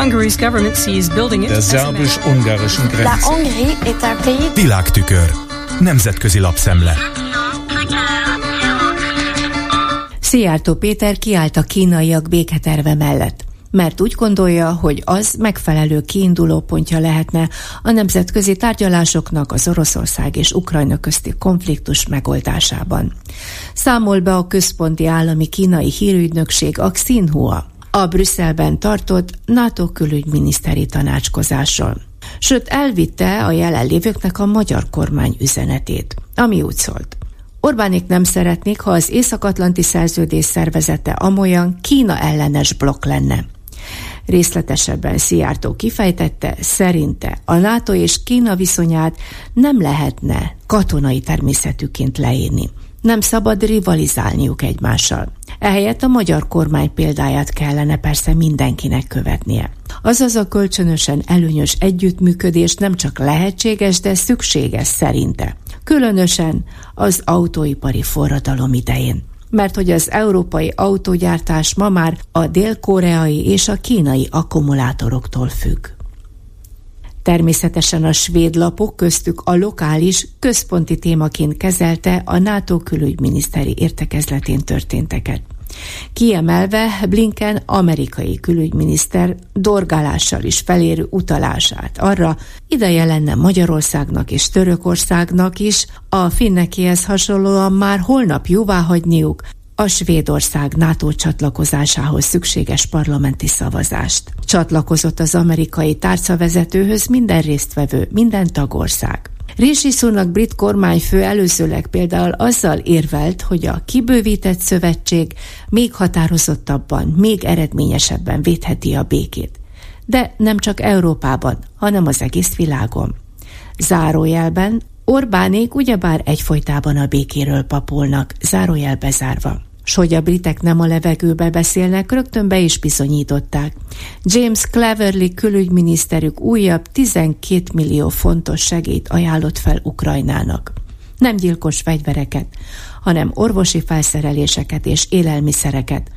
Der szerbus-ungarischen Grenze. Világtükör. Nemzetközi lapszemle. Szijjártó Péter kiállt a kínaiak béketerve mellett mert úgy gondolja, hogy az megfelelő kiinduló pontja lehetne a nemzetközi tárgyalásoknak az Oroszország és Ukrajna közti konfliktus megoldásában. Számol be a központi állami kínai hírügynökség a Xinhua a Brüsszelben tartott NATO külügyminiszteri tanácskozásról. Sőt, elvitte a jelenlévőknek a magyar kormány üzenetét, ami úgy szólt. Orbánik nem szeretnék, ha az Észak-Atlanti Szerződés szervezete amolyan Kína ellenes blokk lenne. Részletesebben Szijjártó kifejtette, szerinte a NATO és Kína viszonyát nem lehetne katonai természetűként leírni. Nem szabad rivalizálniuk egymással. Ehelyett a magyar kormány példáját kellene persze mindenkinek követnie. Azaz a kölcsönösen előnyös együttműködés nem csak lehetséges, de szükséges szerinte. Különösen az autóipari forradalom idején mert hogy az európai autógyártás ma már a dél-koreai és a kínai akkumulátoroktól függ. Természetesen a svéd lapok köztük a lokális, központi témaként kezelte a NATO külügyminiszteri értekezletén történteket. Kiemelve Blinken amerikai külügyminiszter dorgálással is felérő utalását arra, ideje lenne Magyarországnak és Törökországnak is a finnekihez hasonlóan már holnap jóváhagyniuk a Svédország NATO csatlakozásához szükséges parlamenti szavazást. Csatlakozott az amerikai tárcavezetőhöz minden résztvevő, minden tagország. Rishi Sunak brit kormányfő előzőleg például azzal érvelt, hogy a kibővített szövetség még határozottabban, még eredményesebben védheti a békét. De nem csak Európában, hanem az egész világon. Zárójelben Orbánék ugyebár egyfolytában a békéről papolnak, zárójel bezárva s hogy a britek nem a levegőbe beszélnek, rögtön be is bizonyították. James Cleverly külügyminiszterük újabb 12 millió fontos segélyt ajánlott fel Ukrajnának. Nem gyilkos fegyvereket, hanem orvosi felszereléseket és élelmiszereket.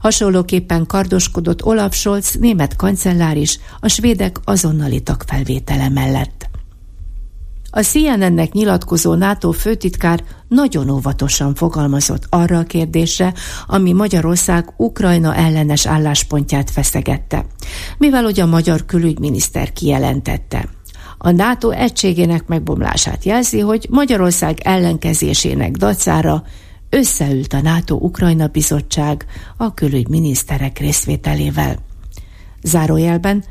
Hasonlóképpen kardoskodott Olaf Scholz, német kancellár is, a svédek azonnali tagfelvétele mellett. A CNN-nek nyilatkozó NATO főtitkár nagyon óvatosan fogalmazott arra a kérdésre, ami Magyarország Ukrajna ellenes álláspontját feszegette, mivel hogy a magyar külügyminiszter kijelentette. A NATO egységének megbomlását jelzi, hogy Magyarország ellenkezésének dacára összeült a NATO-Ukrajna bizottság a külügyminiszterek részvételével. Zárójelben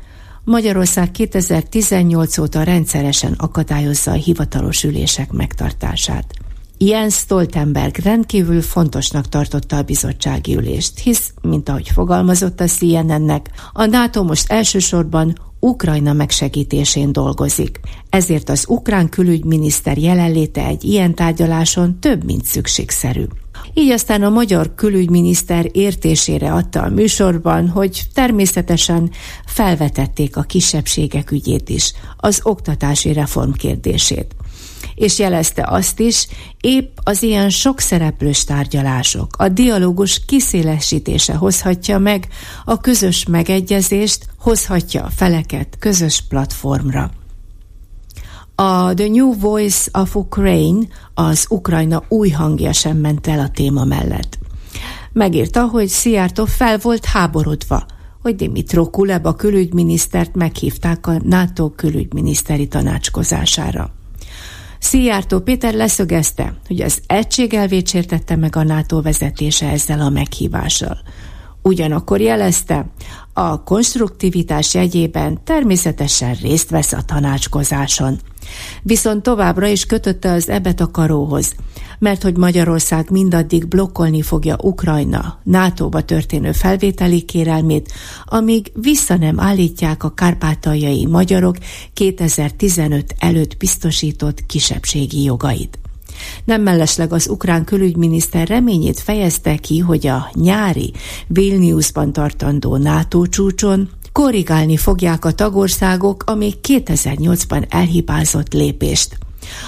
Magyarország 2018 óta rendszeresen akadályozza a hivatalos ülések megtartását. Jens Stoltenberg rendkívül fontosnak tartotta a bizottsági ülést, hisz, mint ahogy fogalmazott a CNN-nek, a NATO most elsősorban Ukrajna megsegítésén dolgozik. Ezért az ukrán külügyminiszter jelenléte egy ilyen tárgyaláson több, mint szükségszerű. Így aztán a magyar külügyminiszter értésére adta a műsorban, hogy természetesen felvetették a kisebbségek ügyét is, az oktatási reform kérdését és jelezte azt is, épp az ilyen sok szereplős tárgyalások, a dialógus kiszélesítése hozhatja meg a közös megegyezést, hozhatja a feleket közös platformra. A The New Voice of Ukraine, az Ukrajna új hangja sem ment el a téma mellett. Megírta, hogy Szijjártó fel volt háborodva, hogy Dimitro Kuleba külügyminisztert meghívták a NATO külügyminiszteri tanácskozására. Szijjártó Péter leszögezte, hogy az egység elvét sértette meg a NATO vezetése ezzel a meghívással. Ugyanakkor jelezte, a konstruktivitás jegyében természetesen részt vesz a tanácskozáson. Viszont továbbra is kötötte az ebet a karóhoz, mert hogy Magyarország mindaddig blokkolni fogja Ukrajna NATO-ba történő felvételi kérelmét, amíg vissza nem állítják a kárpátaljai magyarok 2015 előtt biztosított kisebbségi jogait. Nem mellesleg az ukrán külügyminiszter reményét fejezte ki, hogy a nyári Vilniusban tartandó NATO csúcson korrigálni fogják a tagországok a még 2008-ban elhibázott lépést.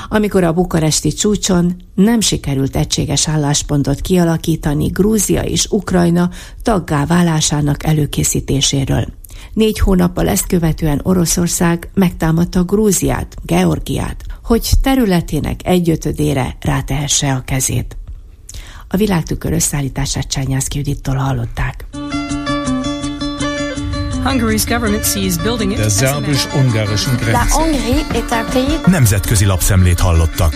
Amikor a bukaresti csúcson nem sikerült egységes álláspontot kialakítani Grúzia és Ukrajna taggá válásának előkészítéséről. Négy hónappal ezt követően Oroszország megtámadta Grúziát, Georgiát, hogy területének egyötödére rátehesse a kezét. A világtükör összeállítását Csányászki Judittól hallották. Der szerbus-ungarischen Grenze. Nemzetközi lapszemlét hallottak.